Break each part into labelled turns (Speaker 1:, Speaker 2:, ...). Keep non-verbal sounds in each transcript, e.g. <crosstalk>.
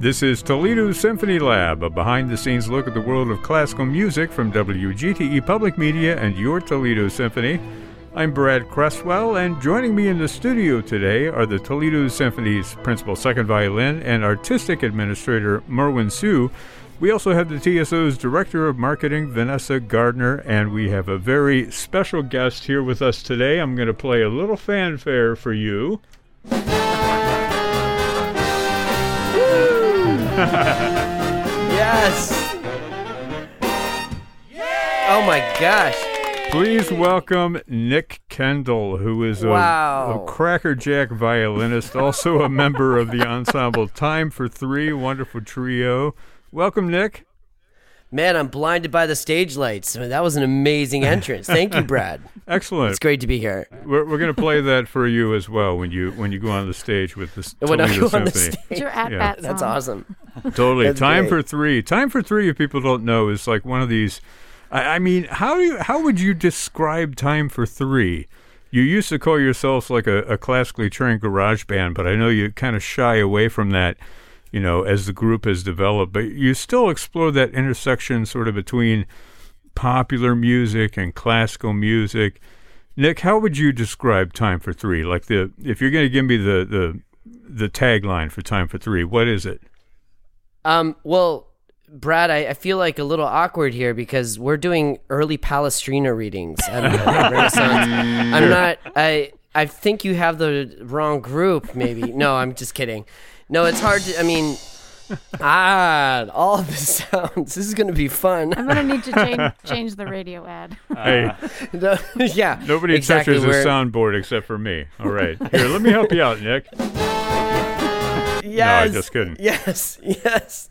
Speaker 1: This is Toledo Symphony Lab, a behind the scenes look at the world of classical music from WGTE Public Media and your Toledo Symphony. I'm Brad Cresswell, and joining me in the studio today are the Toledo Symphony's principal second violin and artistic administrator Merwin Siu. We also have the TSO's Director of Marketing, Vanessa Gardner, and we have a very special guest here with us today. I'm going to play a little fanfare for you. <laughs>
Speaker 2: yes. Oh my gosh.
Speaker 1: Please welcome Nick Kendall, who is a,
Speaker 2: Wow.
Speaker 1: a crackerjack violinist, also a member of the <laughs> ensemble Time for Three, wonderful trio. Welcome, Nick.
Speaker 2: Man, I'm blinded by the stage lights. I mean, that was an amazing entrance. Thank you, Brad. <laughs>
Speaker 1: Excellent.
Speaker 2: It's great to be here.
Speaker 1: We're, we're going to play that for you as well when you when you go on the stage with the
Speaker 2: When I
Speaker 1: Toledo
Speaker 2: go on the stage.
Speaker 3: It's your at
Speaker 1: Yeah.
Speaker 3: bat.
Speaker 2: That's awesome. <laughs>
Speaker 1: Totally.
Speaker 2: That's
Speaker 1: Time
Speaker 2: great.
Speaker 1: for three. Time for three. If people don't know, is like one of these. I, I mean, how do you, how would you describe time for three? You used to call yourselves like a, a classically trained garage band, but I know you kind of shy away from that. You know, as the group has developed, but you still explore that intersection sort of between popular music and classical music. Nick, how would you describe Time for Three? Like the if you're going to give me the the the tagline for Time for Three, what is it?
Speaker 2: Um, well, Brad, I, I feel like a little awkward here because we're doing early Palestrina readings. <laughs> I'm not. I I think you have the wrong group. Maybe. No, I'm just kidding. No, it's hard to. I mean, ah, all of the <laughs> sounds. This is going to be fun.
Speaker 3: I'm gonna need to change <laughs> change the radio ad.
Speaker 1: Hey,
Speaker 2: No, yeah.
Speaker 1: nobody
Speaker 2: exactly,
Speaker 1: touches the
Speaker 2: we're-
Speaker 1: soundboard except for me. All right, here, let me help you out, Nick.
Speaker 2: Yes.
Speaker 1: just kidding.
Speaker 2: Yes. <laughs> Yes.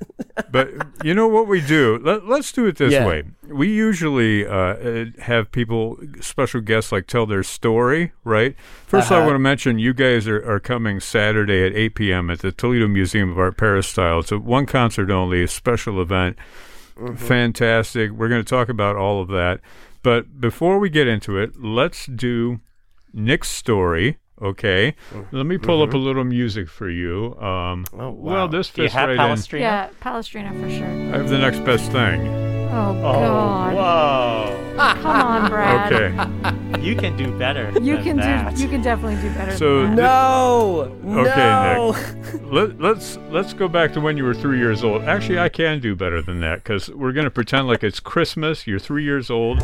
Speaker 1: But you know what we do? Let, let's do it this
Speaker 2: Yeah.
Speaker 1: way. We usually uh, uh, have people, special guests, like tell their story, right? 1st I
Speaker 2: Uh-huh.
Speaker 1: want to mention you guys are, are coming Saturday at 8 p.m. at the Toledo Museum of Art Peristyle. It's a one concert only, a special event.
Speaker 2: Mm-hmm.
Speaker 1: Fantastic. We're going to talk about all of that. But before we get into it, let's do Nick's story. Okay, let me pull up a little music for you. Um,
Speaker 2: Mm-hmm. Oh,
Speaker 1: Well,
Speaker 2: wow.
Speaker 1: this
Speaker 4: Do you
Speaker 1: fits
Speaker 4: have
Speaker 1: right
Speaker 4: Palestrina?
Speaker 3: Yeah, Palestrina for sure.
Speaker 1: I have the next best thing.
Speaker 3: Oh,
Speaker 4: Oh,
Speaker 3: God.
Speaker 4: whoa.
Speaker 3: Come on, <laughs> Brad.
Speaker 1: Okay.
Speaker 4: You can do better.
Speaker 3: You
Speaker 4: than
Speaker 3: can
Speaker 4: that.
Speaker 3: do. You can definitely do better.
Speaker 1: So
Speaker 3: than that.
Speaker 2: No.
Speaker 1: Okay,
Speaker 2: no.
Speaker 1: Nick. <laughs> Let, let's let's go back to when you were three years old. Actually, I can do better than that because we're going to pretend like it's Christmas. You're three years old,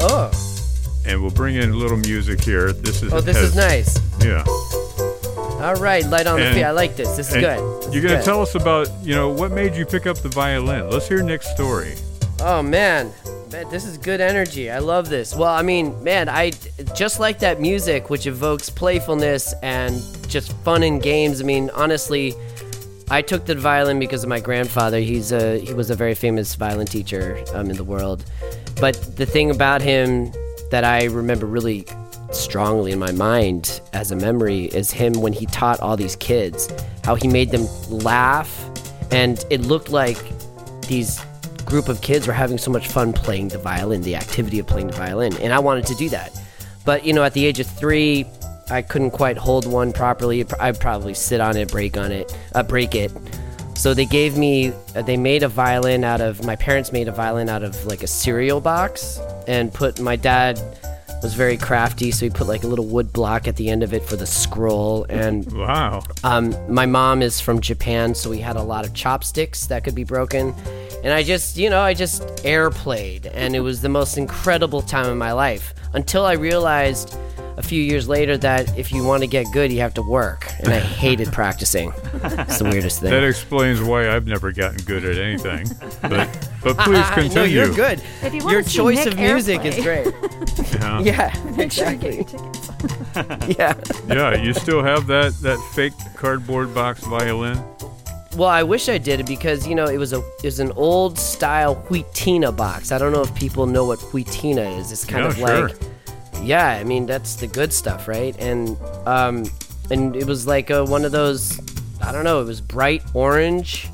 Speaker 2: Oh.
Speaker 1: And we'll bring in a little music here. This is
Speaker 2: Oh, this
Speaker 1: has-
Speaker 2: is nice.
Speaker 1: Yeah,
Speaker 2: All right, light on the
Speaker 1: And-
Speaker 2: feet. I like this. This is good. This
Speaker 1: You're going to tell us about you know what made you pick up the violin. Let's hear Nick's story.
Speaker 2: Oh man. Man, this is good energy. I love this. Well, I mean, man, I just like that music which evokes playfulness and just fun and games. I mean, honestly, I took the violin because of my grandfather. He's a he was a very famous violin teacher um, in the world. But the thing about him that I remember really strongly in my mind as a memory is him when he taught all these kids how he made them laugh. And it looked like these group of kids were having so much fun playing the violin the activity of playing the violin and i wanted to do that. But you know at the age of three i couldn't quite hold one properly. I'd probably sit on it break on it uh, break it so they gave me uh, they made a violin out of my parents made a violin out of like a cereal box and put my dad was very crafty so he put like a little wood block at the end of it for the scroll and
Speaker 1: Wow.
Speaker 2: um, my mom is from Japan, so we had a lot of chopsticks that could be broken. And I just, you know, I just air played, and it was the most incredible time of my life until I realized a few years later that if you want to get good, you have to work. And I <laughs> hated practicing. It's the weirdest thing.
Speaker 1: That explains why I've never gotten good at anything. But but please <laughs>
Speaker 2: no,
Speaker 1: continue.
Speaker 2: you're good.
Speaker 3: If you wanna
Speaker 2: Your
Speaker 3: see
Speaker 2: choice
Speaker 3: Nick
Speaker 2: of music is great.
Speaker 1: Yeah.
Speaker 2: Yeah, <laughs>
Speaker 3: Make sure you get
Speaker 2: exactly.
Speaker 3: your tickets.
Speaker 2: Yeah.
Speaker 1: Yeah, you still have that that fake cardboard box violin.
Speaker 2: Well, I wish I did because you know it was a it was an old style Wheatena box. I don't know if people know what Wheatena is. It's kind
Speaker 1: Yeah,
Speaker 2: of
Speaker 1: sure.
Speaker 2: like, yeah, I mean that's the good stuff, right? And um, and it was like a, one of those, I don't know, it was bright orange,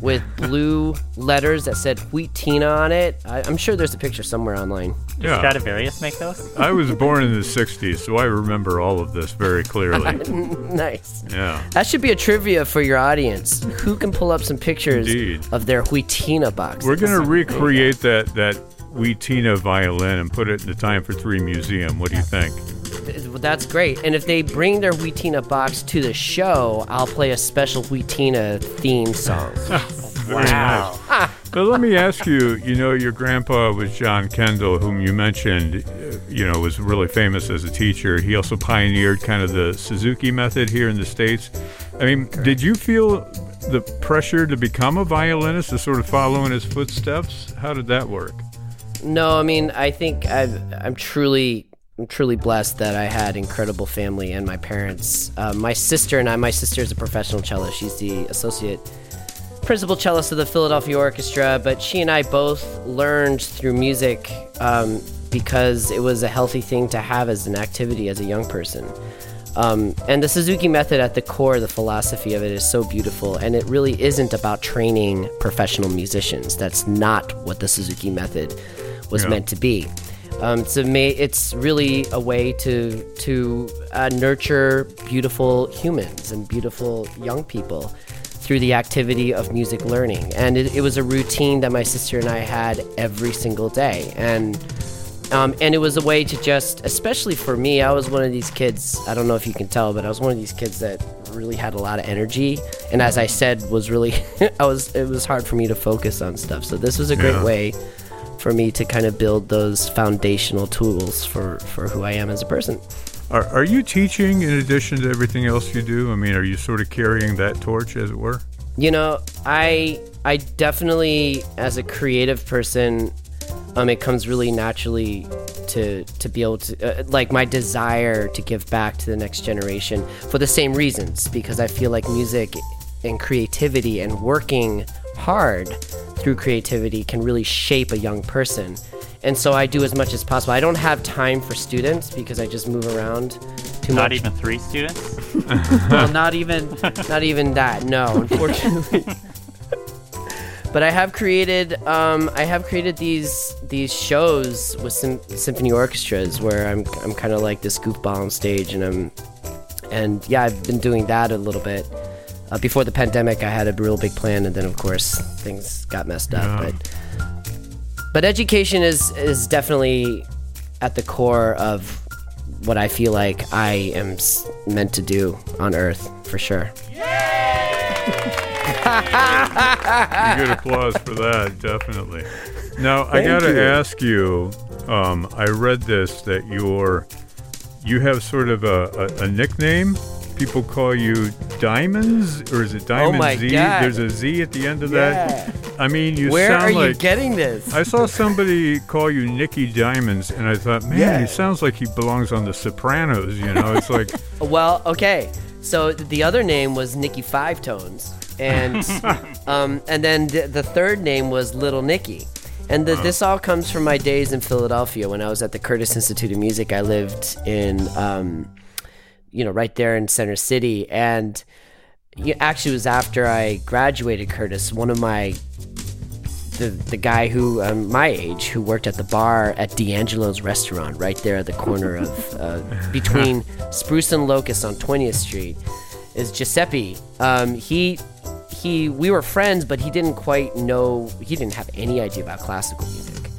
Speaker 2: with <laughs> blue letters that said Wheatena on it. I, I'm sure there's a picture somewhere online.
Speaker 1: Yeah.
Speaker 4: Stradivarius make those?
Speaker 1: I was <laughs> born in the 60s, so I remember all of this very clearly. <laughs>
Speaker 2: nice.
Speaker 1: Yeah.
Speaker 2: That should be a trivia for your audience. Who can pull up some pictures
Speaker 1: Indeed.
Speaker 2: of their Wheatena box?
Speaker 1: We're going to recreate that, that Wheatena violin and put it in the Time for Three Museum. What do you think?
Speaker 2: That's great. And if they bring their Wheatena box to the show, I'll play a special Wheatena theme song. <laughs>
Speaker 1: Very nice. But let me ask you, you know, your grandpa was John Kendall, whom you mentioned, uh, you know, was really famous as a teacher. He also pioneered kind of the Suzuki method here in the States. I mean, did you feel the pressure to become a violinist, to sort of follow in his footsteps? How did that work?
Speaker 2: No, I mean, I think I've, I'm truly, I'm truly blessed that I had incredible family and my parents. Uh, my sister and I. My sister is a professional cellist. She's the associate principal cellist of the Philadelphia Orchestra. But she and I both learned through music um, because it was a healthy thing to have as an activity as a young person. Um, and the Suzuki method at the core, the philosophy of it is so beautiful. And it really isn't about training professional musicians. That's not what the Suzuki method was
Speaker 1: Yeah.
Speaker 2: meant to be. Um, it's, a it's really a way to, to uh, nurture beautiful humans and beautiful young people through the activity of music learning. And it, it was a routine that my sister and I had every single day. And um, and it was a way to just, especially for me, I was one of these kids. I don't know if you can tell, but I was one of these kids that really had a lot of energy. And as I said, was really, <laughs> I was, it was hard for me to focus on stuff. So this was a great
Speaker 1: Yeah.
Speaker 2: way for me to kind of build those foundational tools for, for who I am as a person.
Speaker 1: Are, are you teaching in addition to everything else you do? I mean, are you sort of carrying that torch, as it were?
Speaker 2: You know, I I definitely as a creative person, um, it comes really naturally to to be able to uh, like my desire to give back to the next generation for the same reasons because I feel like music and creativity and working hard through creativity can really shape a young person. And so I do as much as possible. I don't have time for students because I just move around too
Speaker 4: Not
Speaker 2: much.
Speaker 4: Not even three students? <laughs>
Speaker 2: well, not even not even that. No, <laughs> unfortunately. but I have created um, I have created these these shows with sym- symphony orchestras where I'm I'm kind of like this goofball on stage and I'm and yeah I've been doing that a little bit. Uh, before the pandemic, I had a real big plan, and then of course things got messed up.
Speaker 1: Yeah.
Speaker 2: But but education is is definitely at the core of what I feel like I am meant to do on Earth for sure.
Speaker 1: Good applause for that, definitely. Now, I got to
Speaker 2: you.
Speaker 1: ask you. Um, I read this that you're you have sort of a, a, a nickname. People call you Diamonds, or is it Diamond
Speaker 2: Oh my
Speaker 1: Z?
Speaker 2: God.
Speaker 1: There's a Z at the end of that. I mean, you
Speaker 2: Where
Speaker 1: sound
Speaker 2: are you
Speaker 1: like
Speaker 2: getting this?
Speaker 1: I saw somebody call you Nicky Diamonds, and I thought, man,
Speaker 2: Yeah.
Speaker 1: he sounds like he belongs on The Sopranos. You know, it's like, <laughs>
Speaker 2: Well, okay. So the other name was Nikki Five Tones, and <laughs> um, and then the, the third name was Little Nicky. And the, this all comes from my days in Philadelphia when I was at the Curtis Institute of Music. I lived in, um, you know, right there in Center City, and actually it was after I graduated Curtis. One of my the the guy who um, my age who worked at the bar at D'Angelo's restaurant right there at the corner of uh, <laughs> between Spruce and Locust on 20th Street is Giuseppe. Um, he he we were friends, but he didn't quite know. He didn't have any idea about classical music.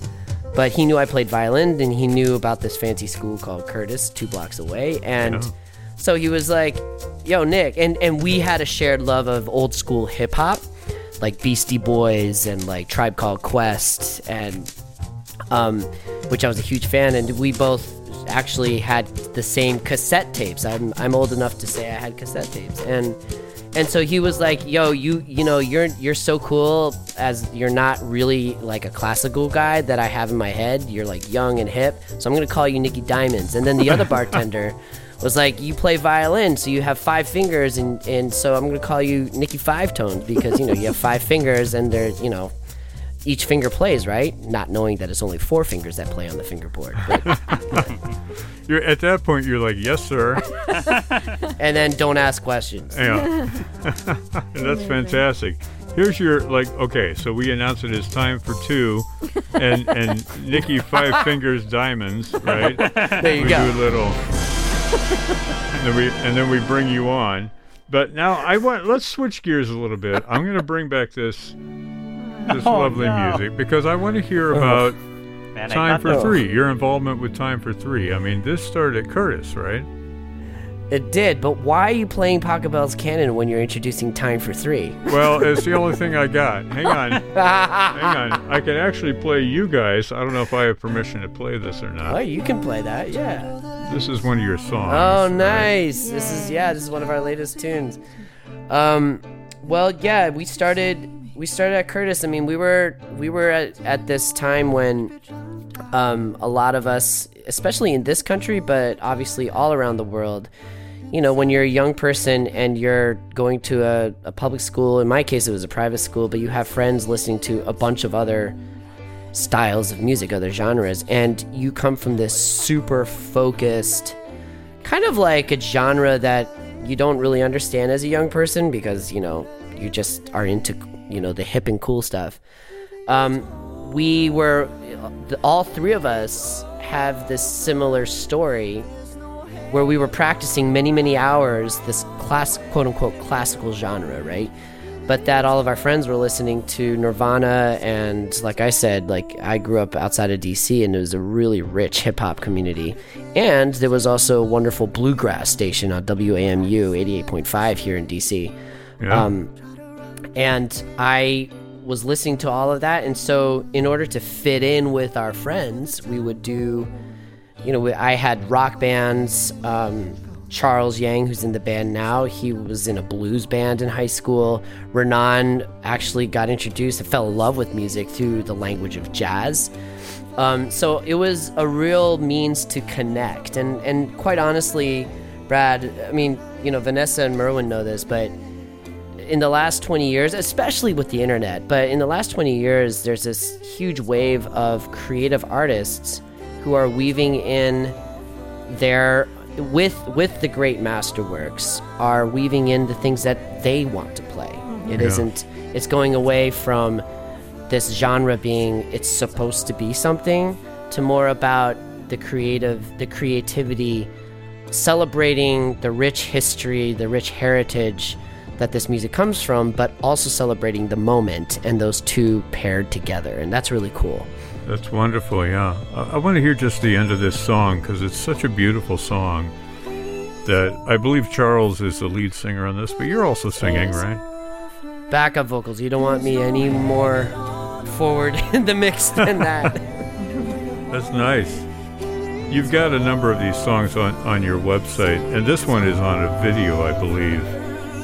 Speaker 2: But he knew I played violin, and he knew about this fancy school called Curtis, two blocks away, and.
Speaker 1: Yeah.
Speaker 2: So he was like, "Yo, Nick," and and we had a shared love of old school hip hop, like Beastie Boys and like Tribe Called Quest, and um, which I was a huge fan. And we both actually had the same cassette tapes. I'm I'm old enough to say I had cassette tapes, and and so he was like, "Yo, you you know you're you're so cool as you're not really like a classical guy that I have in my head. You're like young and hip, so I'm gonna call you Nicky Diamonds." And then the other <laughs> bartender was like, "You play violin, so you have five fingers, and and so I'm gonna call you Nicky Five Tones because you know you have five <laughs> fingers and they're you know." Each finger plays, right? Not knowing that it's only four fingers that play on the fingerboard. <laughs>
Speaker 1: You're at that point, you're like, yes, sir. <laughs>
Speaker 2: and then don't ask questions.
Speaker 1: Yeah, that's fantastic. here's your like. Okay, so we announce it as time for two, and and Nikki Five Fingers Diamonds, right?
Speaker 2: There you
Speaker 1: we
Speaker 2: go.
Speaker 1: do a little, and then we and then we bring you on. But now I want let's switch gears a little bit. I'm going to bring back this this
Speaker 4: Oh,
Speaker 1: lovely
Speaker 4: no.
Speaker 1: music because I want to hear about
Speaker 4: Man,
Speaker 1: Time for
Speaker 4: the-
Speaker 1: Three. Your involvement with Time for Three. I mean, this started at Curtis, right?
Speaker 2: It did, but why are you playing Pachelbel's Canon when you're introducing Time for Three?
Speaker 1: Well, it's the only thing I got. Hang on. <laughs> Hang on. I can actually play you guys. I don't know if I have permission to play this or not.
Speaker 2: Oh, you can play that, yeah.
Speaker 1: This is one of your songs.
Speaker 2: Oh,
Speaker 1: right?
Speaker 2: nice. This is yeah, this is one of our latest tunes. Um, well, yeah, we started we started at Curtis. I mean, we were we were at, at this time when um, a lot of us, especially in this country, but obviously all around the world, you know, when you're a young person and you're going to a, a public school, in my case, it was a private school, but you have friends listening to a bunch of other styles of music, other genres, and you come from this super focused, kind of like a genre that you don't really understand as a young person because, you know, you just are into, you know, the hip and cool stuff. Um, we were, all three of us have this similar story where we were practicing many, many hours this class, quote unquote, classical genre, right? But that all of our friends were listening to Nirvana, and like I said, like I grew up outside of DC, and it was a really rich hip hop community. And there was also a wonderful bluegrass station on WAMU 88.5 here in DC.
Speaker 1: Yeah.
Speaker 2: Um, and I was listening to all of that, and so in order to fit in with our friends, we would do, you know, I had rock bands. Um, Charles Yang, who's in the band now, he was in a blues band in high school. Ranaan actually got introduced and fell in love with music through the language of jazz. Um, so it was a real means to connect, and and quite honestly, Brad, I mean, you know, Vanessa and Merwin know this, but in the last 20 years, especially with the internet, but in the last 20 years, there's this huge wave of creative artists who are weaving in their with with the great masterworks are weaving in the things that they want to play. Mm-hmm. It
Speaker 1: Yeah.
Speaker 2: not it's going away from this genre being it's supposed to be something to more about the creative the creativity celebrating the rich history, the rich heritage that this music comes from, but also celebrating the moment and those two paired together. And that's really cool.
Speaker 1: That's wonderful, yeah. I, I want to hear just the end of this song because it's such a beautiful song that I believe Charles is the lead singer on this, but you're also singing,
Speaker 2: Yes.
Speaker 1: right?
Speaker 2: Backup vocals, you don't want me any more forward <laughs> in the mix than that. <laughs>
Speaker 1: That's nice. You've got a number of these songs on, on your website, and this one is on a video, I believe,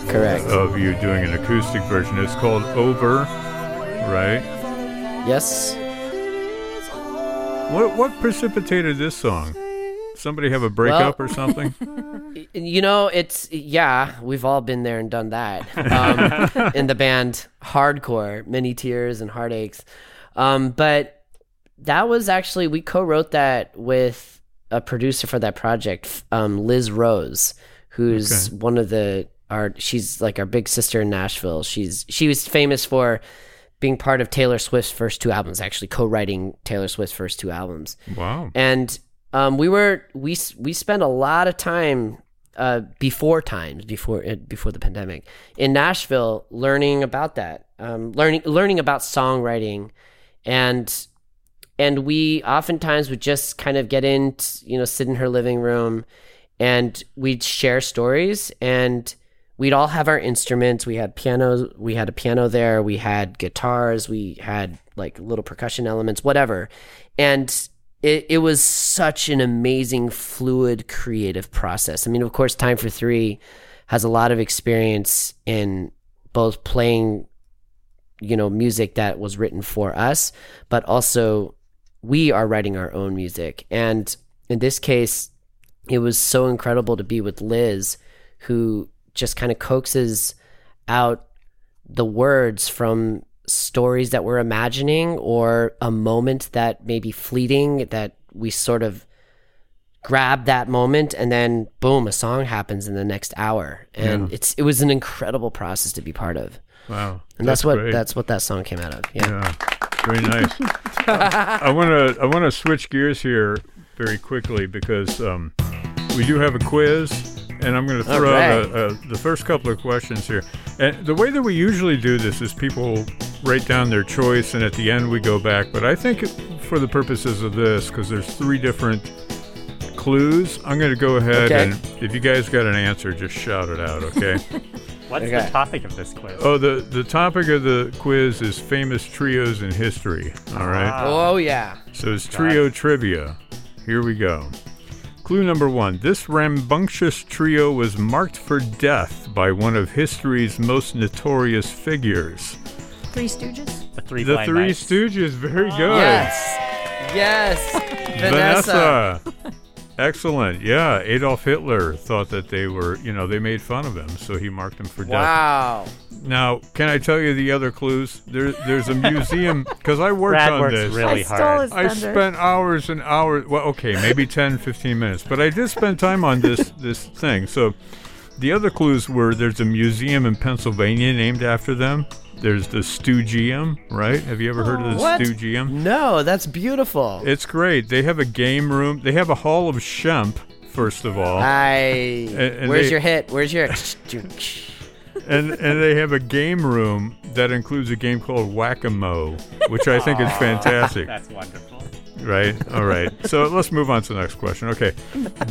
Speaker 2: Correct.
Speaker 1: of you doing an acoustic version. It's called Over, right?
Speaker 2: Yes.
Speaker 1: What what precipitated this song? Somebody have a breakup or something? <laughs>
Speaker 2: You know, it's yeah, we've all been there and done that. Um, <laughs> in the band Hardcore, many tears and heartaches. Um, but that was actually we co-wrote that with a producer for that project, um, Liz Rose, who's
Speaker 1: Okay.
Speaker 2: one of the our she's like our big sister in Nashville. She's she was famous for being part of Taylor Swift's first two albums, actually co-writing Taylor Swift's first two albums
Speaker 1: Wow.
Speaker 2: and um, we were we we spent a lot of time uh, before times before before the pandemic in Nashville learning about that um, learning learning about songwriting and and we oftentimes would just kind of get in you know sit in her living room and we'd share stories and we'd all have our instruments. We had pianos we had a piano there. We had guitars. We had like little percussion elements whatever. And it, it was such an amazing fluid creative process. I mean of course time for three has a lot of experience in both playing you know music that was written for us but also we are writing our own music. And in this case it was so incredible to be with liz who just kind of coaxes out the words from stories that we're imagining or a moment that may be fleeting that we sort of grab that moment and then boom a song happens in the next hour and
Speaker 1: Yeah.
Speaker 2: it's it was an incredible process to be part of
Speaker 1: Wow.
Speaker 2: and that's, what
Speaker 1: great.
Speaker 2: that's what that song came out of. Yeah.
Speaker 1: Yeah, very nice. I want to I want to switch gears here very quickly because um, we do have a quiz, and I'm going to throw out a, a, the first couple of questions here. And the way that we usually do this is people write down their choice, and at the end we go back. But I think for the purposes of this, because there's three different clues, I'm going to go ahead
Speaker 2: Okay.
Speaker 1: and if you guys got an answer, just shout it out, okay? <laughs>
Speaker 4: What's
Speaker 2: Okay.
Speaker 4: the topic of this quiz?
Speaker 1: oh, the the topic of the quiz is famous trios in history. All right.
Speaker 4: Ah.
Speaker 2: Oh yeah.
Speaker 1: So it's trio trivia. Here we go. Clue number one. This rambunctious trio was marked for death by one of history's most notorious figures.
Speaker 3: Three Stooges.
Speaker 4: the Three
Speaker 1: the Three Stooges. Very oh, good.
Speaker 2: Yes. Yes. Vanessa. <laughs>
Speaker 1: Excellent. Yeah. Adolf Hitler thought that they were, you know, they made fun of him, so he marked them for death.
Speaker 2: Wow.
Speaker 1: Now, can I tell you the other clues? There, there's a museum, <laughs> because I worked
Speaker 4: Brad
Speaker 1: on
Speaker 4: works
Speaker 1: this.
Speaker 4: really
Speaker 3: I stole
Speaker 4: hard.
Speaker 3: his
Speaker 1: I spent hours and hours. Well, okay, maybe 10, 15 minutes, but I did spend time on this <laughs> this thing. So, the other clues were there's a museum in Pennsylvania named after them. There's the Stoogium, right? Have you ever heard of the
Speaker 2: What?
Speaker 1: Stoogium?
Speaker 2: No, that's beautiful.
Speaker 1: It's great. They have a game room. They have a Hall of Shemp, first of all,
Speaker 2: I.
Speaker 1: and
Speaker 2: Where's
Speaker 1: they-
Speaker 2: your hit? Where's your? <laughs>
Speaker 1: and and they have a game room that includes a game called Whack-a-Mo, which I think is fantastic.
Speaker 4: That's wonderful.
Speaker 1: Right. All right. So let's move on to the next question. Okay.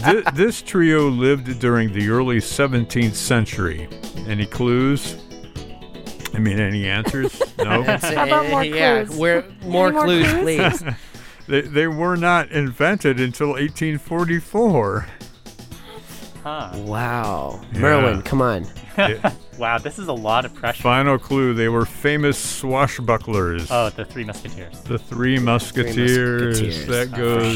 Speaker 1: Th- this trio lived during the early 17th century. Any clues? I mean, any answers? <laughs> No.
Speaker 3: How about more
Speaker 2: yeah,
Speaker 3: clues?
Speaker 2: we're more,
Speaker 3: more
Speaker 2: clues,
Speaker 3: clues?
Speaker 2: please. <laughs>
Speaker 1: they, they were not invented until 1844.
Speaker 4: Huh.
Speaker 2: wow,
Speaker 1: Yeah.
Speaker 2: Merwin, come on.
Speaker 1: Yeah. <laughs>
Speaker 4: Wow, this is a lot of pressure.
Speaker 1: Final clue they were famous swashbucklers.
Speaker 4: Oh, the Three Musketeers.
Speaker 1: the Three Musketeers.
Speaker 2: Musketeers,
Speaker 1: That
Speaker 2: for
Speaker 1: goes.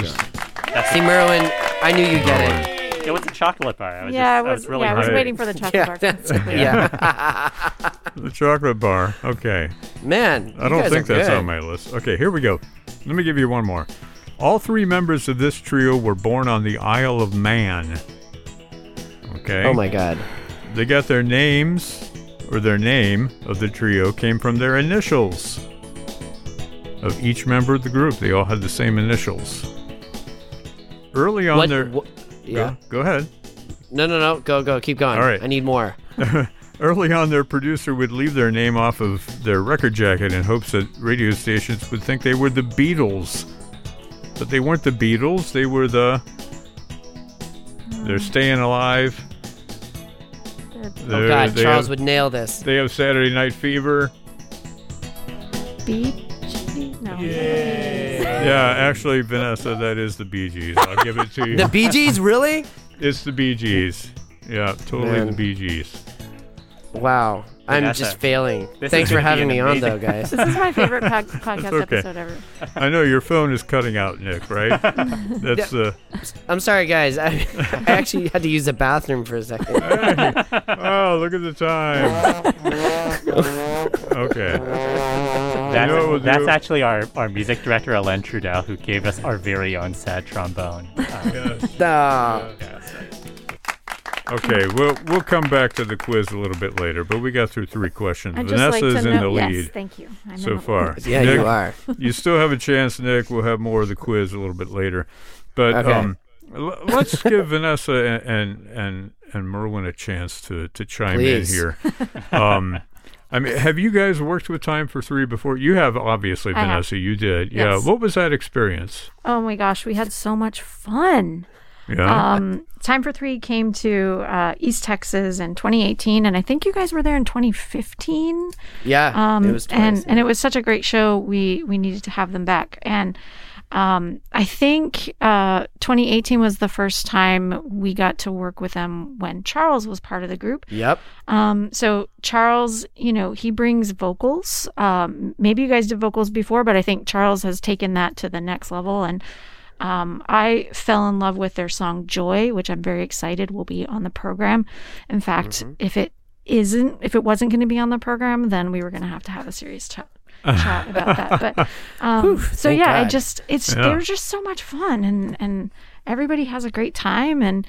Speaker 2: sure. See, Merwin, I knew you'd get it.
Speaker 4: It was a chocolate bar. I was
Speaker 3: Yeah, I
Speaker 4: just, I
Speaker 3: was,
Speaker 4: was really
Speaker 3: yeah, I was waiting for the chocolate
Speaker 2: Yeah,
Speaker 3: bar.
Speaker 2: that's,
Speaker 3: constantly.
Speaker 2: yeah.
Speaker 1: The chocolate bar. Okay.
Speaker 2: Man,
Speaker 1: I don't think that's
Speaker 2: good.
Speaker 1: on my list. Okay, here we go. Let me give you one more. All three members of this trio were born on the Isle of Man. Okay.
Speaker 2: Oh my God.
Speaker 1: They got their names, or their name of the trio came from their initials of each member of the group. They all had the same initials. Early on
Speaker 2: What?
Speaker 1: their.
Speaker 2: wha- yeah.
Speaker 1: Go, go ahead.
Speaker 2: No, no, no. Go, go. Keep going.
Speaker 1: All right.
Speaker 2: I need more. <laughs>
Speaker 1: Early on, their producer would leave their name off of their record jacket in hopes that radio stations would think they were the Beatles. But they weren't the Beatles, they were the. They're staying alive.
Speaker 2: Oh
Speaker 1: They're-
Speaker 2: God, Charles
Speaker 1: have,
Speaker 2: would nail this.
Speaker 1: They have Saturday Night Fever.
Speaker 3: Bee Gees? No.
Speaker 1: Yeah, actually, Vanessa, that is the Bee Gees. I'll give it to <laughs> you.
Speaker 2: The Bee Gees, really?
Speaker 1: it's the Bee Gees. Yeah, totally
Speaker 2: Man.
Speaker 1: the Bee Gees.
Speaker 2: Wow. I'm
Speaker 4: Vanessa,
Speaker 2: just failing.
Speaker 4: this
Speaker 2: Thanks
Speaker 4: is
Speaker 2: for
Speaker 4: gonna be
Speaker 2: having
Speaker 4: an
Speaker 2: me on,
Speaker 4: amazing-
Speaker 2: though, guys.
Speaker 3: This is my favorite <laughs> pod- podcast
Speaker 1: okay.
Speaker 3: episode ever. <laughs>
Speaker 1: I know your phone is cutting out, Nick, right? <laughs> That's uh,
Speaker 2: I'm sorry, guys. I, I actually had to use the bathroom for a second.
Speaker 1: oh, look at the time. okay.
Speaker 4: That's,
Speaker 1: know what we'll
Speaker 4: that's
Speaker 1: do?
Speaker 4: actually our, our music director, Alain Trudel, who gave us our very own sad trombone. Uh,
Speaker 1: Yes. Okay, we'll we'll come back to the quiz a little bit later, but we got through three questions.
Speaker 3: I just
Speaker 1: Vanessa's
Speaker 3: like to
Speaker 1: in
Speaker 3: know.
Speaker 1: the
Speaker 3: Yes,
Speaker 1: lead
Speaker 3: thank you. I'm
Speaker 1: so far. <laughs>
Speaker 2: yeah,
Speaker 1: Nick,
Speaker 2: you are. <laughs>
Speaker 1: You still have a chance, Nick. We'll have more of the quiz a little bit later, but
Speaker 2: Okay.
Speaker 1: um, l- let's give Vanessa and and and, and Merwin a chance to to chime
Speaker 2: Please.
Speaker 1: in here. <laughs> Um, I mean, have you guys worked with Time for Three before? You have, obviously,
Speaker 3: I have.
Speaker 1: Vanessa. You did. Yeah. What was that experience?
Speaker 3: Oh my gosh, we had so much fun.
Speaker 1: Yeah.
Speaker 3: Um, Time for Three came to uh, East Texas in 2018, and I think you guys were there in 2015.
Speaker 2: Yeah,
Speaker 3: Um,
Speaker 2: it was
Speaker 3: and
Speaker 2: twice.
Speaker 3: and it was such a great show. We we needed to have them back, and um, I think uh, 2018 was the first time we got to work with them when Charles was part of the group.
Speaker 2: Yep.
Speaker 3: Um, so Charles, you know, he brings vocals. Um, maybe you guys did vocals before, but I think Charles has taken that to the next level. And um, I fell in love with their song "Joy," which I'm very excited will be on the program. In fact, if it isn't, if it wasn't going to be on the program, then we were going to have to have a serious chat. chat <laughs> about that but um, so
Speaker 2: thank
Speaker 3: yeah i just it's
Speaker 1: Yeah.
Speaker 3: they're just so much fun and and everybody has a great time and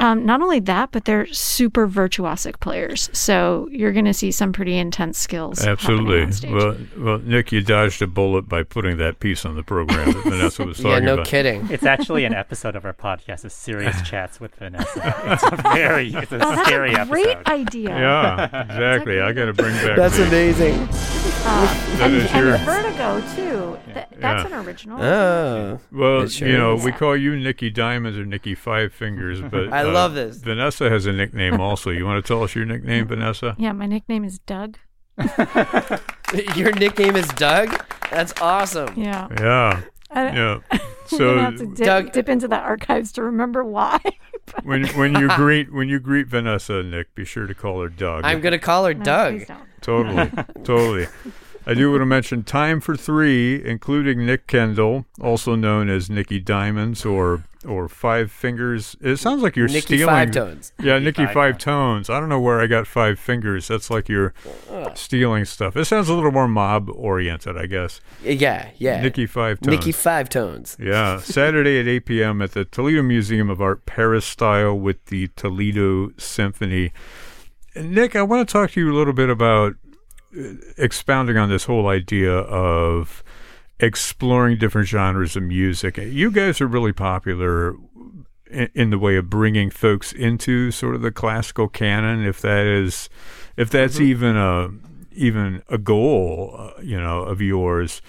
Speaker 3: Um, not only that, but they're super virtuosic players. So you're going to see some pretty intense skills.
Speaker 1: Absolutely.
Speaker 3: on stage.
Speaker 1: Well, well, Nick, you dodged a bullet by putting that piece on the program that Vanessa was <laughs> talking
Speaker 2: Yeah, no
Speaker 1: about.
Speaker 2: kidding.
Speaker 4: It's actually an episode of our podcast, a serious <laughs> chats with Vanessa. It's a very, it's a
Speaker 3: Oh, that's
Speaker 4: scary
Speaker 3: a great
Speaker 4: episode.
Speaker 3: idea.
Speaker 1: Yeah, exactly. I got to bring back.
Speaker 2: That's
Speaker 1: the,
Speaker 2: amazing.
Speaker 3: Uh,
Speaker 1: That
Speaker 3: and,
Speaker 1: is
Speaker 3: and
Speaker 1: your-
Speaker 3: Vertigo too. Th- that's
Speaker 1: Yeah.
Speaker 3: an original.
Speaker 2: Oh,
Speaker 1: Well,
Speaker 2: sure
Speaker 1: you know,
Speaker 2: is.
Speaker 1: we call you Nikki Diamonds or Nikki Five Fingers, but
Speaker 2: I
Speaker 1: Uh,
Speaker 2: love this.
Speaker 1: Vanessa has a nickname <laughs> also. You want to tell us your nickname, Vanessa?
Speaker 3: Yeah, my nickname is Doug. <laughs>
Speaker 2: Your nickname is Doug? That's awesome.
Speaker 3: Yeah.
Speaker 1: Yeah,
Speaker 3: I,
Speaker 1: yeah. <laughs>
Speaker 3: I'm
Speaker 1: So
Speaker 3: have to dip,
Speaker 2: Doug-
Speaker 3: dip into the archives to remember why.
Speaker 1: when when you greet when you greet Vanessa, Nick, be sure to call her Doug.
Speaker 2: I'm going to call her
Speaker 3: No,
Speaker 2: Doug.
Speaker 3: please don't.
Speaker 1: Totally, totally. I do want to mention Time for Three, including Nick Kendall, also known as Nikki Diamonds or or Five Fingers. It sounds like you're
Speaker 2: Nikki
Speaker 1: stealing.
Speaker 2: Five Tones.
Speaker 1: Yeah, Nikki
Speaker 4: Five
Speaker 1: Five Tones. I don't know where I got Five Fingers. That's like you're stealing stuff. It sounds a little more mob oriented, I guess.
Speaker 2: Yeah, yeah.
Speaker 1: Nikki Five Tones.
Speaker 2: Nikki Five Tones.
Speaker 1: Yeah, Saturday at 8 p.m. at the Toledo Museum of Art Peristyle with the Toledo Symphony. Nick, I want to talk to you a little bit about expounding on this whole idea of exploring different genres of music. You guys are really popular in, in the way of bringing folks into sort of the classical canon, if that is, if that's even a even a goal, uh, you know, of yours.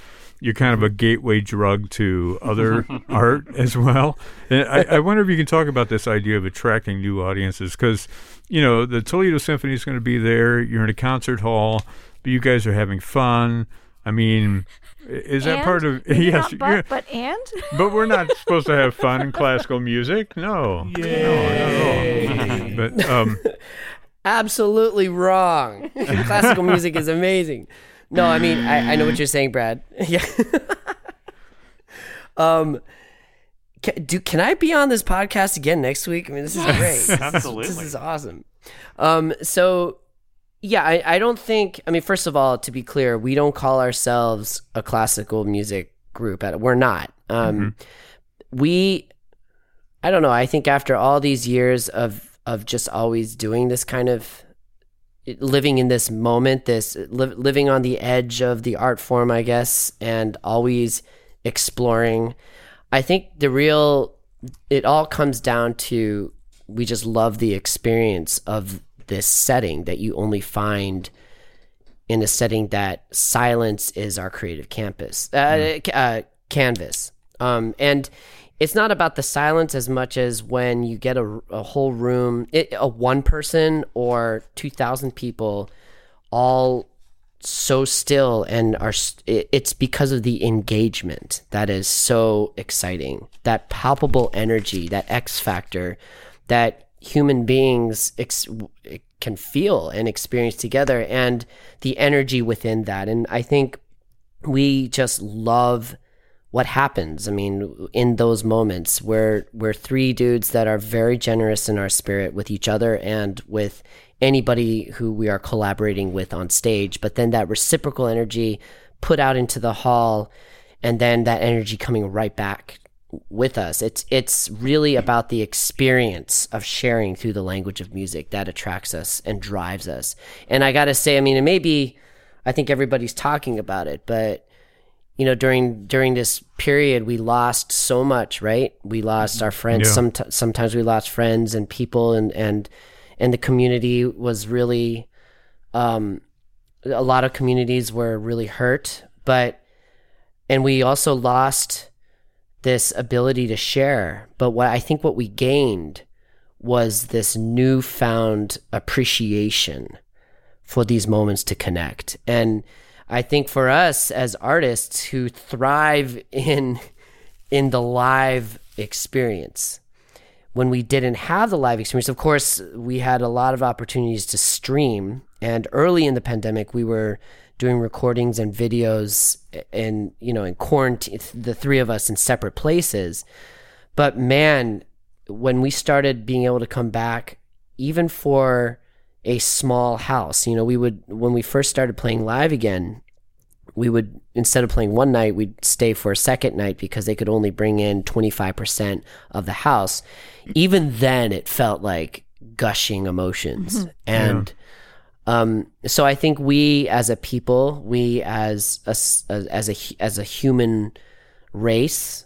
Speaker 1: You're kind of a gateway drug to other <laughs> art as well. And I, I wonder if you can talk about this idea of attracting new audiences because, you know, the Toledo Symphony is going to be there. You're in a concert hall, but you guys are having fun. I mean, i- is that
Speaker 3: And?
Speaker 1: part of
Speaker 3: Maybe <laughs>
Speaker 1: yes?
Speaker 3: not but, but and?
Speaker 1: but we're not <laughs> supposed to have fun in classical music. No, no, not at all. But um,
Speaker 2: Absolutely wrong. Classical music is amazing. No, I mean, I, I know what you're saying, Brad. <laughs> Yeah. um, ca do can I be on this podcast again next week? I mean, this is great. This is-
Speaker 4: Absolutely.
Speaker 2: This is awesome. Um, so yeah, I, I don't think. I mean, first of all, to be clear, we don't call ourselves a classical music group. At We're not. Um, we I don't know. I think after all these years of of just always doing this kind of living in this moment, this li- living on the edge of the art form, I guess, and always exploring. I think the real it all comes down to we just love the experience of this setting that you only find in a setting that silence is our creative campus uh, ca- uh, canvas. Um, and it's not about the silence as much as when you get a, a whole room it, a one person or 2000 people all so still and are it- it's because of the engagement that is so exciting that palpable energy that x factor that human beings ex- can feel and experience together and the energy within that. And i think we just love what happens. I mean in those moments where we're three dudes that are very generous in our spirit with each other and with anybody who we are collaborating with on stage but then that reciprocal energy put out into the hall and then that energy coming right back with us. It's it's really about the experience of sharing through the language of music that attracts us and drives us. And i got to say i mean it may be i think everybody's talking about it but you know during during this period we lost so much right? We lost our friends.
Speaker 1: Yeah.
Speaker 2: some sometimes we lost friends and people and and and the community was really um a lot of communities were really hurt but and we also lost this ability to share. But what i think what we gained was this newfound appreciation for these moments to connect. And i think for us as artists who thrive in in the live experience when we didn't have the live experience of course we had a lot of opportunities to stream. And early in the pandemic we were doing recordings and videos and you know in quarantine the three of us in separate places but man when we started being able to come back even for a small house you know we would when we first started playing live again we would instead of playing one night, we'd stay for a second night because they could only bring in 25% of the house. Even then it felt like gushing emotions. Mm-hmm. And um, so I think we as a people, we as a, as a as a human race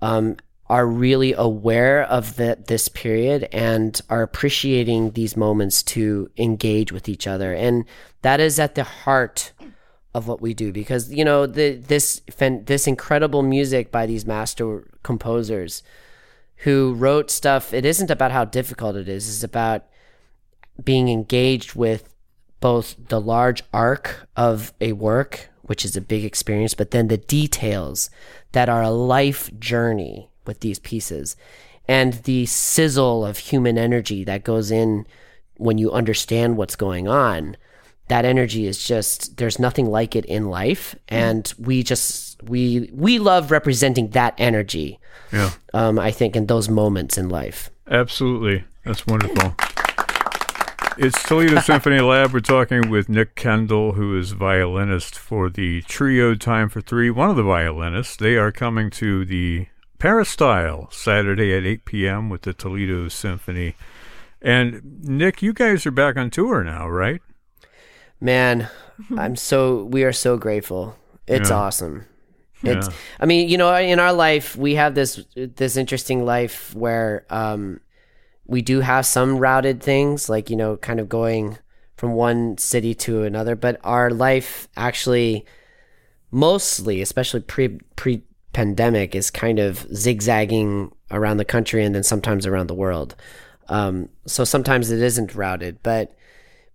Speaker 2: um, are really aware of the, this period and are appreciating these moments to engage with each other. And that is at the heart of what we do because you know the, this this incredible music by these master composers who wrote stuff it isn't about how difficult it is it's about being engaged with both the large arc of a work, which is a big experience, but then the details that are a life journey with these pieces and the sizzle of human energy that goes in when you understand what's going on. That energy is just there's nothing like it in life and we just we we love representing that energy.
Speaker 1: Yeah.
Speaker 2: Um I think in those moments in life.
Speaker 1: Absolutely. That's wonderful. It's Toledo Symphony Lab. We're talking with Nick Kendall, who is violinist for the trio Time for Three, one of the violinists. They are coming to the Peristyle Saturday at 8 p.m. with the Toledo Symphony. And Nick, you guys are back on tour now, right?
Speaker 2: Man, I'm so we are so grateful. It's
Speaker 1: Yeah.
Speaker 2: awesome. It's
Speaker 1: Yeah.
Speaker 2: I mean, you know, in our life we have this this interesting life where um we do have some routed things like, you know, kind of going from one city to another, but our life actually mostly, especially pre pre pandemic, is kind of zigzagging around the country and then sometimes around the world. Um, so sometimes it isn't routed, but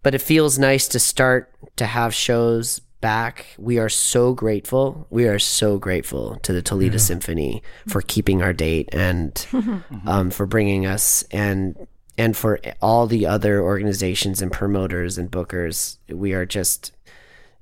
Speaker 2: but it feels nice to start to have shows back. We are so grateful. We are so grateful to the Toledo Symphony for keeping our date and <laughs> um, for bringing us and and for all the other organizations and promoters and bookers. We are just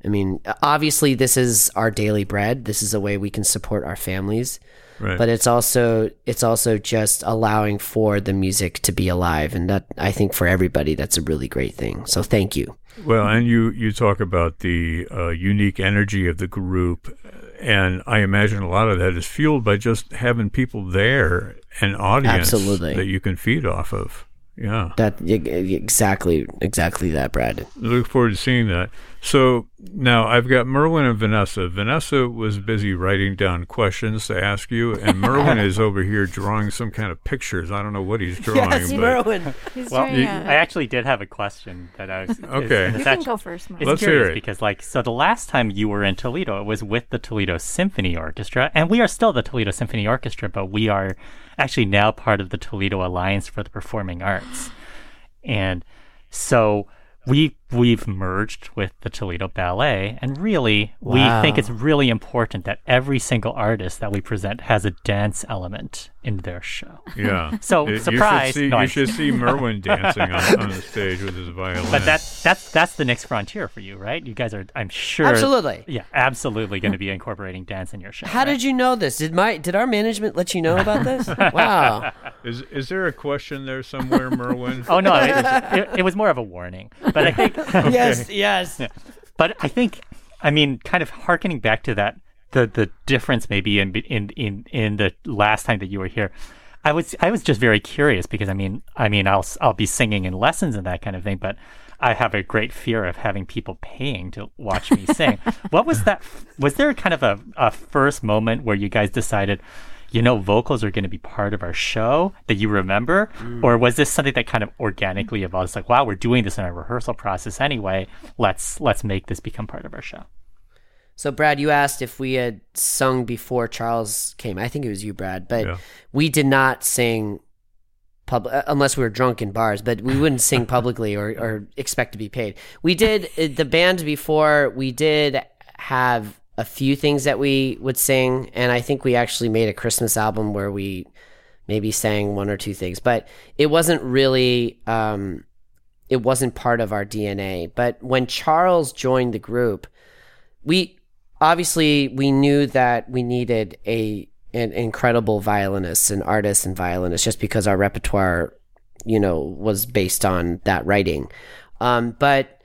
Speaker 2: I mean, obviously this is our daily bread. This is a way we can support our families
Speaker 1: Right.
Speaker 2: but it's also it's also just allowing for the music to be alive and that i think for everybody that's a really great thing so thank you
Speaker 1: Well, and you you talk about the uh, unique energy of the group, and I imagine a lot of that is fueled by just having people there, an audience
Speaker 2: Absolutely.
Speaker 1: that you can feed off of. Yeah,
Speaker 2: that exactly exactly that brad
Speaker 1: look forward to seeing that. So now I've got Merwin and Vanessa. Vanessa was busy writing down questions to ask you, and <laughs> Merwin is over here drawing some kind of pictures. I don't know what he's drawing, but
Speaker 2: Merwin.
Speaker 3: He's
Speaker 4: Well,
Speaker 3: doing
Speaker 1: you-
Speaker 3: a-
Speaker 4: I actually did have a question that I was. is-
Speaker 1: Okay.
Speaker 4: it's
Speaker 3: you can
Speaker 4: actu-
Speaker 3: go first, Mark.
Speaker 4: It's
Speaker 1: Let's hear
Speaker 4: curious
Speaker 1: it.
Speaker 4: because, like, so the last time you were in Toledo, it was with the Toledo Symphony Orchestra, and we are still the Toledo Symphony Orchestra, but we are actually now part of the Toledo Alliance for the Performing Arts, and so we we've merged with the Toledo Ballet, and really, we think it's really important that every single artist that we present has a dance element in their show.
Speaker 1: yeah. <laughs>
Speaker 4: So,
Speaker 1: You-
Speaker 4: surprise!
Speaker 1: You should see,
Speaker 4: No,
Speaker 1: you should see <laughs> Merwin dancing on, on the stage with his violin.
Speaker 4: But that that's that's the next frontier for you, right? You guys are, I'm sure,
Speaker 2: Absolutely.
Speaker 4: yeah, absolutely going to be incorporating dance in your show.
Speaker 2: how did you know this did my did our management let you know about this <laughs> wow
Speaker 1: Is is there a question there somewhere, Merwin?
Speaker 4: Oh no, it, it, it was more of a warning. But I think,
Speaker 2: yes yes
Speaker 4: but I think, I mean, kind of harkening back to that, the the difference maybe in in in in the last time that you were here. I was I was just very curious because I mean I mean I'll I'll be singing in lessons and that kind of thing, but I have a great fear of having people paying to watch me sing. <laughs> what was that? Was there kind of a, a first moment where you guys decided, you know, vocals are going to be part of our show that you remember, mm. or was this something that kind of organically evolved? It's like, wow, we're doing this in our rehearsal process anyway. Let's let's make this become part of our show.
Speaker 2: So, Brad, you asked if we had sung before Charles came. I think it was you, Brad, but
Speaker 1: Yeah.
Speaker 2: we did not sing pub uh, unless we were drunk in bars. But we wouldn't sing <laughs> publicly or, or expect to be paid. We did uh, the band before. We did have a few things that we would sing, and I think we actually made a Christmas album where we maybe sang one or two things, but it wasn't really. Um, it wasn't part of our DNA. But when Charles joined the group, we obviously we knew that we needed a an incredible violinist, and artist and violinist, just because our repertoire, you know, was based on that writing. Um, but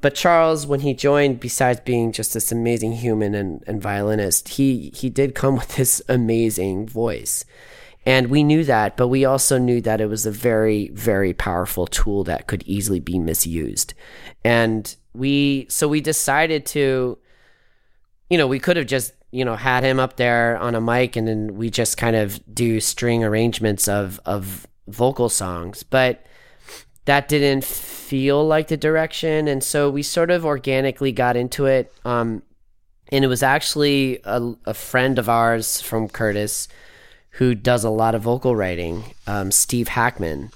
Speaker 2: but Charles, when he joined, besides being just this amazing human and, and violinist, he he did come with this amazing voice. And we knew that, but we also knew that it was a very, very powerful tool that could easily be misused. And we, so we decided to, you know, we could have just, you know, had him up there on a mic and then we just kind of do string arrangements of, of vocal songs. But that didn't feel like the direction. And so we sort of organically got into it. Um, and it was actually a, a friend of ours from Curtis who does a lot of vocal writing, um, Steve Hackman.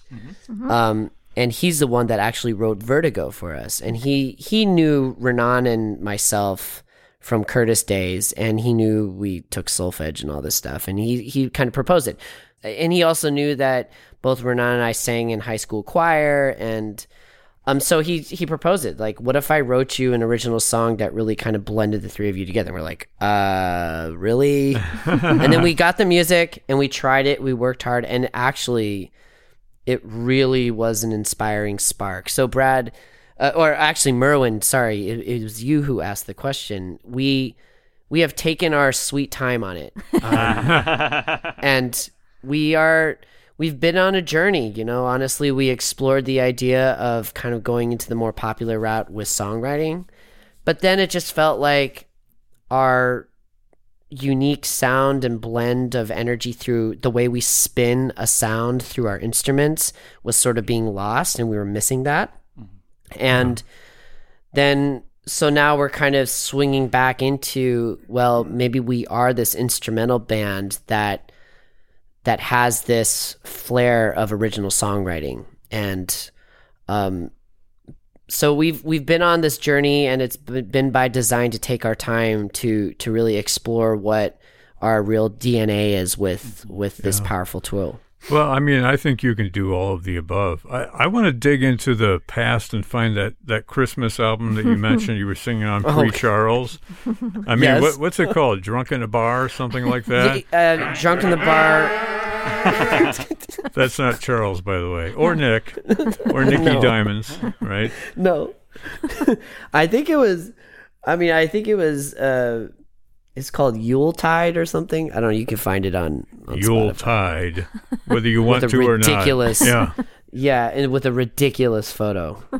Speaker 2: Um, and he's the one that actually wrote Vertigo for us. And he, he knew Ranaan and myself from Curtis days, and he knew we took solfege and all this stuff. And he, he kind of proposed it. And he also knew that both Ranaan and I sang in high school choir and um, so he he proposed it. Like, what if I wrote you an original song that really kind of blended the three of you together? And we're like, uh, really? and then we got the music and we tried it. We worked hard, and actually, it really was an inspiring spark. So Brad, uh, or actually Merwin, sorry, it, it was you who asked the question. We we have taken our sweet time on it, <laughs> um, and we are we've been on a journey you know. Honestly we explored the idea of kind of going into the more popular route with songwriting but then it just felt like our unique sound and blend of energy through the way we spin a sound through our instruments was sort of being lost and we were missing that and then so now we're kind of swinging back into well maybe we are this instrumental band that that has this flair of original songwriting and um so we've we've been on this journey and it's been by design to take our time to to really explore what our real DNA is with with this powerful tool.
Speaker 1: Well, I mean, I think you can do all of the above. I, I want to dig into the past and find that, that Christmas album that you <laughs> mentioned you were singing on pre Charles. I mean,
Speaker 2: Yes.
Speaker 1: what, what's it called? Drunk in a Bar, or something like that?
Speaker 2: Uh, drunk in the bar. <laughs>
Speaker 1: That's not Charles, by the way, or Nick, or Nicky
Speaker 2: No.
Speaker 1: Diamonds, right? <laughs>
Speaker 2: No, I think it was. I mean, I think it was. uh It's called Yule Tide or something. I don't know. You can find it on, on
Speaker 1: Yule. Tide, whether you <laughs> want to or not.
Speaker 2: ridiculous-
Speaker 1: Yeah, <laughs>
Speaker 2: Yeah, and with a ridiculous photo. <laughs>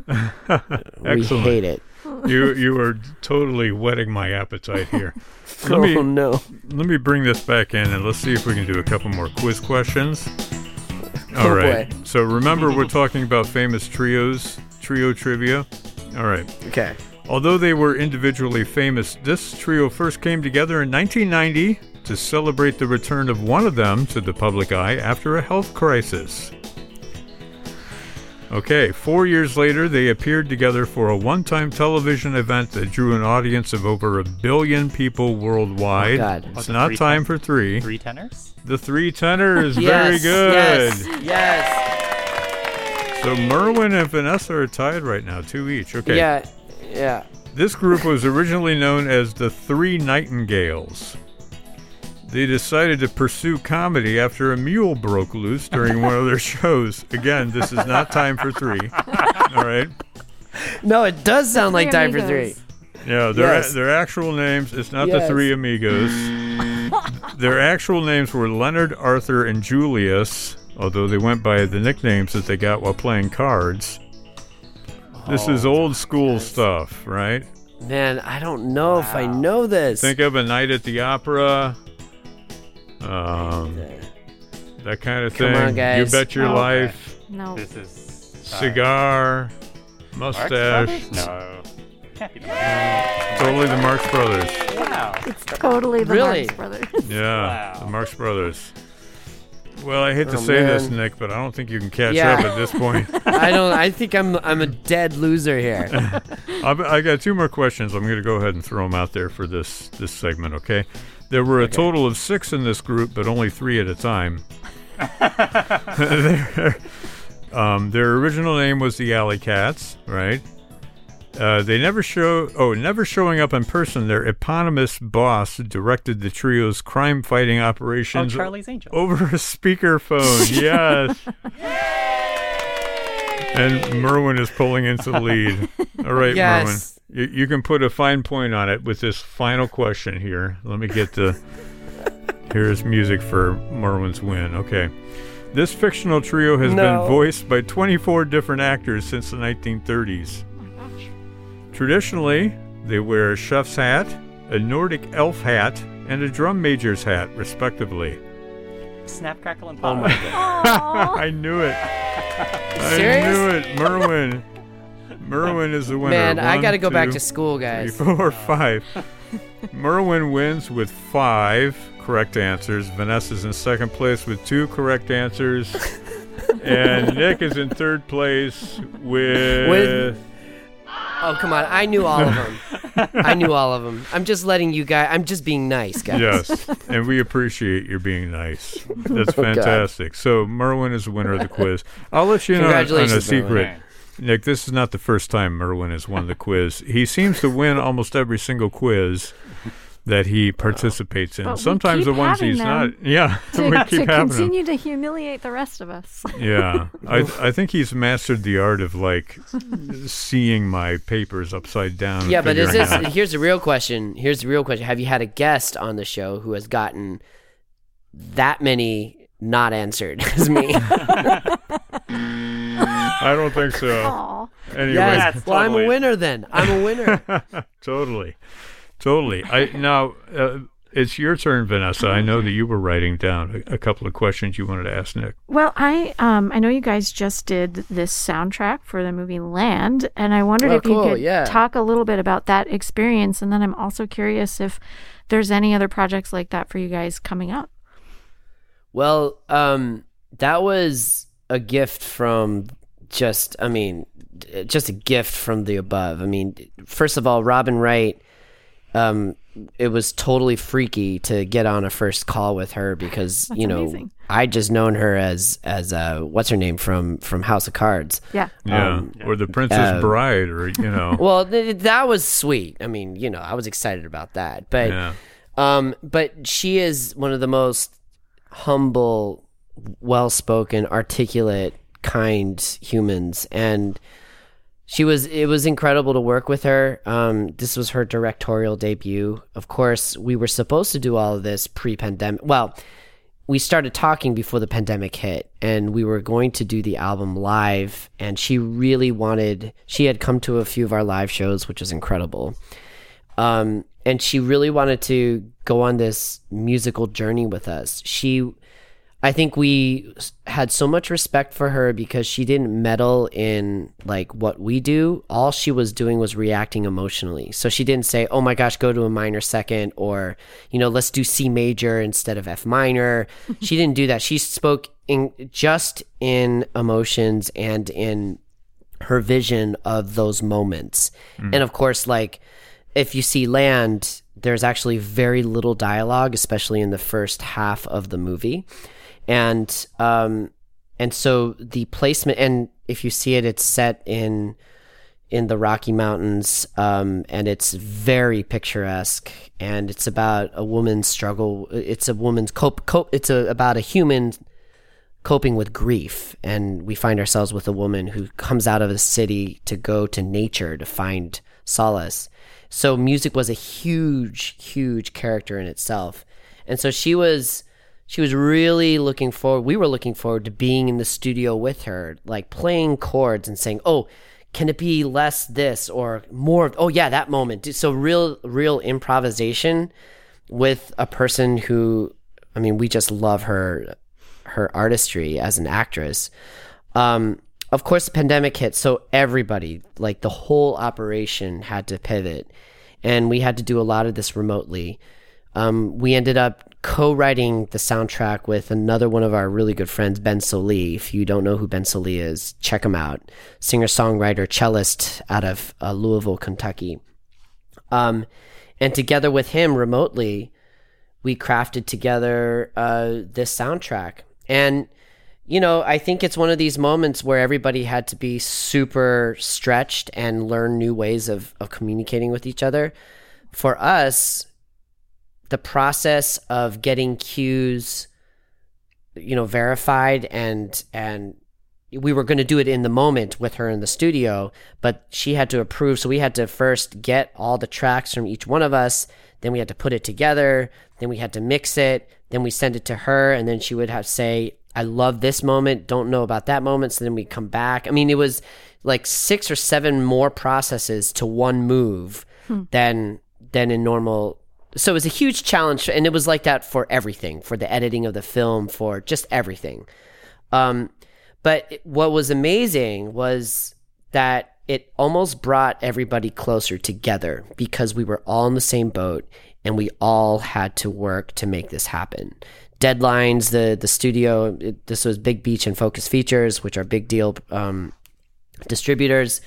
Speaker 2: we hate it.
Speaker 1: you you are totally whetting my appetite here. Oh, let me
Speaker 2: oh no.
Speaker 1: let me bring this back in and let's see if we can do a couple more quiz questions. Oh, All
Speaker 2: Oh,
Speaker 1: right.
Speaker 2: boy.
Speaker 1: So remember, we're talking about famous trios, trio trivia. All right.
Speaker 2: Okay.
Speaker 1: Although they were individually famous, this trio first came together in 1990 to celebrate the return of one of them to the public eye after a health crisis. Okay, four years later, they appeared together for a one time television event that drew an audience of over a billion people worldwide.
Speaker 2: Oh, God.
Speaker 1: It's
Speaker 4: Oh,
Speaker 1: not time
Speaker 4: ten-
Speaker 1: for three.
Speaker 4: Three tenors?
Speaker 1: The three tenors, <laughs> very good.
Speaker 2: Yes. yes.
Speaker 1: So Merwin and Vanessa are tied right now, two each. Okay.
Speaker 2: Yeah. Yeah.
Speaker 1: This group was originally known as the Three Nightingales. They decided to pursue comedy after a mule broke loose during one of their shows. Again, this is not time for three. All right.
Speaker 2: No, it does sound like Time for Three.
Speaker 1: Yeah, their
Speaker 2: Yes.
Speaker 1: their actual names. It's not the
Speaker 2: Yes.
Speaker 1: Three Amigos. their actual names were Leonard, Arthur, and Julius. Although they went by the nicknames that they got while playing cards. This is old school stuff, right?
Speaker 2: Man, I don't know if I know this.
Speaker 1: Think of a night at the opera. Um, that kind of
Speaker 2: Come
Speaker 1: thing.
Speaker 2: on,
Speaker 1: You bet your
Speaker 3: Oh,
Speaker 4: okay.
Speaker 1: life.
Speaker 3: No.
Speaker 4: This is. uh,
Speaker 1: Cigar.
Speaker 4: Marx
Speaker 1: Mustache.
Speaker 4: Brothers? No. Can't be that.
Speaker 1: Totally the Marx Brothers.
Speaker 4: Wow.
Speaker 3: It's Totally the
Speaker 2: Really?
Speaker 3: Marx Brothers.
Speaker 1: Yeah,
Speaker 4: Wow.
Speaker 1: the Marx Brothers. Well, I hate to
Speaker 2: Oh,
Speaker 1: say this. Nick, but I don't think you can catch
Speaker 2: Yeah.
Speaker 1: up at this point. <laughs>
Speaker 2: I don't. I think I'm. I'm a dead loser here. <laughs>
Speaker 1: I got two more questions. I'm going to go ahead and throw them out there for this this segment. Okay. There were a total of six in this group, but only three at a time. <laughs> their, um, their original name was the Alley Cats, right? Uh, they never show. Oh, never showing up in person. Their eponymous boss directed the trio's crime-fighting
Speaker 4: Oh,
Speaker 1: operations
Speaker 4: Charlie's Angels.
Speaker 1: over a speakerphone. <laughs> yes. And Merwin is pulling into the lead. <laughs> All right,
Speaker 2: Yes.
Speaker 1: Merwin. You, you can put a fine point on it with this final question here. Let me get the. Here's music for Merwin's win. Okay. This fictional trio has
Speaker 2: No.
Speaker 1: been voiced by 24 different actors since the 1930s. Traditionally, they wear a chef's hat, a Nordic elf hat, and a drum major's hat, respectively.
Speaker 4: Snap, crackle, and
Speaker 2: Oh
Speaker 4: pop.
Speaker 2: my god. <laughs>
Speaker 1: I knew it. <laughs> I knew it. Merwin. Merwin is the winner.
Speaker 2: Man, I got to go back to school, guys.
Speaker 1: four, <laughs> five. Merwin wins with five correct answers. Vanessa's in second place with two correct answers. and Nick is in third place with.
Speaker 2: With- Oh, come on. I knew all of them. <laughs> I knew all of them. I'm just letting you guys, I'm just being nice, guys.
Speaker 1: Yes, and we appreciate your being nice. That's <laughs>
Speaker 2: Oh, God.
Speaker 1: fantastic. So Merwin is the winner of the quiz. I'll let you know on a
Speaker 2: Congratulations, Merwin.
Speaker 1: secret. Nick, this is not the first time Merwin has won the quiz. He seems to win almost every single quiz that he participates in.
Speaker 3: But
Speaker 1: Sometimes the ones he's not. Yeah, <laughs>
Speaker 3: to,
Speaker 1: we <laughs>
Speaker 3: to
Speaker 1: keep having them.
Speaker 3: continue to humiliate the rest of us. <laughs>
Speaker 1: Yeah, I I think he's mastered the art of like seeing my papers upside down.
Speaker 2: Yeah, but is this,
Speaker 1: out-
Speaker 2: here's the real question. Here's the real question. Have you had a guest on the show who has gotten that many not answered as me?
Speaker 1: I don't think so.
Speaker 3: Aw.
Speaker 1: Anyway,
Speaker 2: yes.
Speaker 4: Yes,
Speaker 2: Well, I'm a winner then. I'm a winner.
Speaker 1: totally, totally. I now uh, it's your turn, Vanessa. I know that you were writing down a, a couple of questions you wanted to ask Nick.
Speaker 3: Well, I um I know you guys just did this soundtrack for the movie Land, and I wondered
Speaker 2: Oh,
Speaker 3: if you could
Speaker 2: yeah.
Speaker 3: talk a little bit about that experience, and then I'm also curious if there's any other projects like that for you guys coming up.
Speaker 2: Well, um, that was a gift from just, I mean, just a gift from the above. I mean, first of all, Robin Wright, um, it was totally freaky to get on a first call with her because <laughs>
Speaker 3: That's
Speaker 2: you know
Speaker 3: amazing.
Speaker 2: I just known her as as uh, what's her name from from House of Cards.
Speaker 3: Yeah.
Speaker 1: Yeah,
Speaker 2: Um,
Speaker 1: or the Princess
Speaker 2: uh,
Speaker 1: Bride, or you know. <laughs>
Speaker 2: Well, th- that was sweet. I mean, you know, I was excited about that, but
Speaker 1: yeah.
Speaker 2: Um, but she is one of the most humble, well-spoken, articulate, kind humans, and she was. It was incredible to work with her. Um, this was her directorial debut. Of course, we were supposed to do all of this pre-pandemic. Well, we started talking before the pandemic hit and we were going to do the album live and she really wanted she had come to a few of our live shows which was incredible um, and she really wanted to go on this musical journey with us. She, I think we had so much respect for her because she didn't meddle in like what we do. All she was doing was reacting emotionally. So she didn't say, "Oh my gosh, go to a minor second or you know, let's do C major instead of F minor." <laughs> she didn't do that. She spoke in just in emotions and in her vision of those moments. Mm. And of course, like if you see land, there's actually very little dialogue, especially in the first half of the movie. And um and so the placement and if you see it, it's set in in the Rocky Mountains, um, and it's very picturesque. And it's about a woman's struggle. It's a woman's cope. cope it's a, about a human coping with grief and we find ourselves with a woman who comes out of the city to go to nature to find solace so music was a huge huge character in itself and so she was she was really looking forward we were looking forward to being in the studio with her like playing chords and saying oh can it be less this or more oh yeah that moment so real real improvisation with a person who I mean, we just love her her artistry as an actress. Um, of course, the pandemic hit, so everybody, like the whole operation, had to pivot, and we had to do a lot of this remotely. Um, we ended up co-writing the soundtrack with another one of our really good friends, Ben Sollee. If you don't know who Ben Sollee is, check him out. Singer-songwriter, cellist out of uh, Louisville, Kentucky. Um, and together with him remotely, we crafted together uh, this soundtrack. And, you know, I think it's one of these moments where everybody had to be super stretched and learn new ways of, of communicating with each other. For us, the process of getting cues, you know, verified and, and, we were going to do it in the moment with her in the studio, but she had to approve. So we had to first get all the tracks from each one of us. Then we had to put it together. Then we had to mix it. Then we send it to her, and then she would have say, "I love this moment. Don't know about that moment." So then we come back. I mean, it was like six or seven more processes to one move hmm. than than in normal. So it was a huge challenge, and it was like that for everything, for the editing of the film, for just everything. Um, but what was amazing was that it almost brought everybody closer together because we were all in the same boat and we all had to work to make this happen. Deadlines, the the studio, it, this was Big Beach and Focus Features, which are big deal um, distributors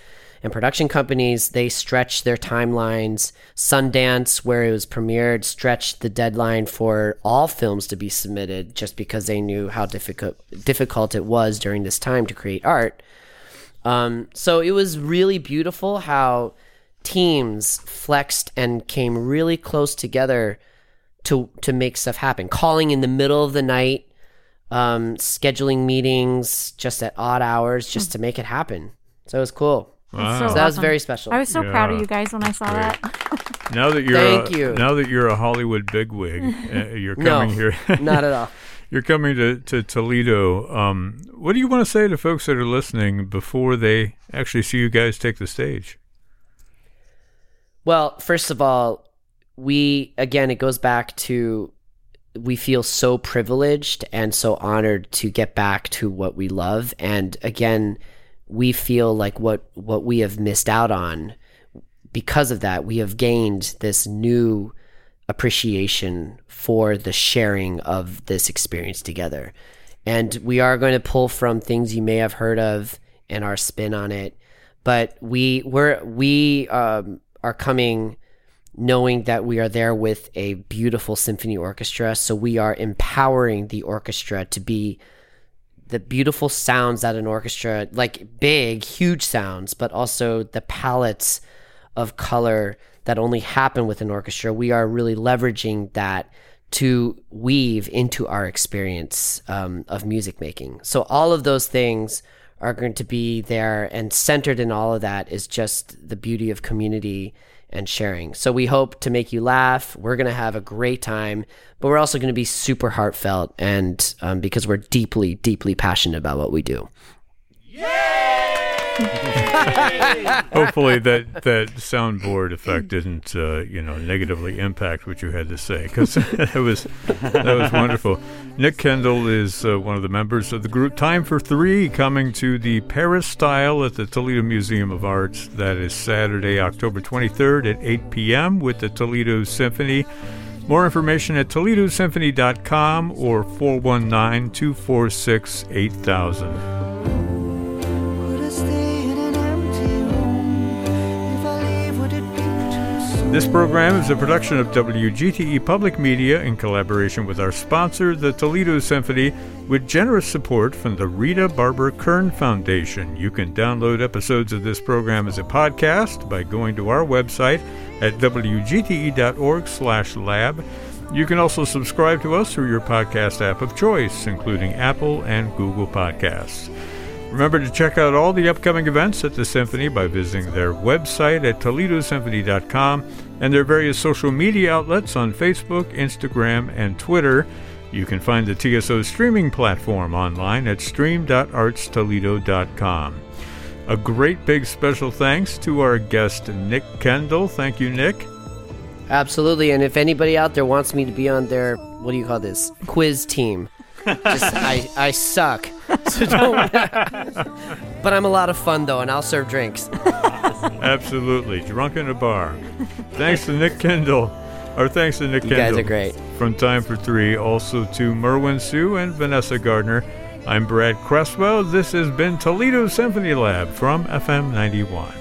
Speaker 2: and production companies. They stretched their timelines. Sundance, where it was premiered, stretched the deadline for all films to be submitted just because they knew how difficult difficult it was during this time to create art. Um, so it was really beautiful how teams flexed and came really close together to to make stuff happen. Calling in the middle of the night, um, scheduling meetings just at odd hours just to make it happen. So it was cool.
Speaker 1: Wow.
Speaker 3: so
Speaker 2: So that was
Speaker 3: awesome.
Speaker 2: very special.
Speaker 3: I was so proud of you guys when I saw that. <laughs>
Speaker 1: Now that you're
Speaker 2: Thank
Speaker 1: a,
Speaker 2: you.
Speaker 1: now that you're a Hollywood bigwig, <laughs> uh, you're
Speaker 2: no,
Speaker 1: coming here. <laughs>
Speaker 2: not at all.
Speaker 1: You're coming to, to Toledo. Um, what do you want to say to folks that are listening before they actually see you guys take the stage?
Speaker 2: Well, first of all, we again it goes back to we feel so privileged and so honored to get back to what we love and again we feel like what what we have missed out on. Because of that we have gained this new appreciation for the sharing of this experience together. And we are going to pull from things you may have heard of and our spin on it. But we we're we um, are coming knowing that we are there with a beautiful symphony orchestra. So we are empowering the orchestra to be the beautiful sounds that an orchestra like big huge sounds but also the palettes of color that only happen with an orchestra we are really leveraging that to weave into our experience um, of music making. So all of those things are going to be there and centered in all of that is just the beauty of community and sharing. So we hope to make you laugh. We're going to have a great time, but we're also going to be super heartfelt and um, because we're deeply, deeply passionate about what we do. <laughs>
Speaker 1: Hopefully that that soundboard effect didn't uh, you know negatively impact what you had to say because <laughs> that was that was wonderful. Nick Kendall is uh, one of the members of the group Time for Three, coming to the Peristyle at the Toledo Museum of Arts. That is Saturday, October 23rd at 8 p.m. with the Toledo Symphony. More information at ToledoSymphony.com or 419 246 8000. This program is a production of WGTE Public Media in collaboration with our sponsor, the Toledo Symphony, with generous support from the Rita Barber Kern Foundation. You can download episodes of this program as a podcast by going to our website at wgte.org/lab. You can also subscribe to us through your podcast app of choice, including Apple and Google Podcasts. Remember to check out all the upcoming events at the Symphony by visiting their website at ToledoSymphony.com and their various social media outlets on Facebook, Instagram, and Twitter. You can find the TSO streaming platform online at stream.artstoledo.com. A great big special thanks to our guest, Nick Kendall. Thank you, Nick.
Speaker 2: Absolutely. And if anybody out there wants me to be on their, what do you call this? Quiz team. Just, <laughs> I, I suck. So don't. <laughs> but I'm a lot of fun, though, and I'll serve drinks. <laughs> <laughs>
Speaker 1: Absolutely. Drunk in a bar. Thanks to Nick Kendall. Our thanks to Nick
Speaker 2: You
Speaker 1: Kendall.
Speaker 2: guys are great.
Speaker 1: From Time for Three, also to Merwin Siu and Vanessa Gardner. I'm Brad Cresswell. This has been Toledo Symphony Lab from FM 91.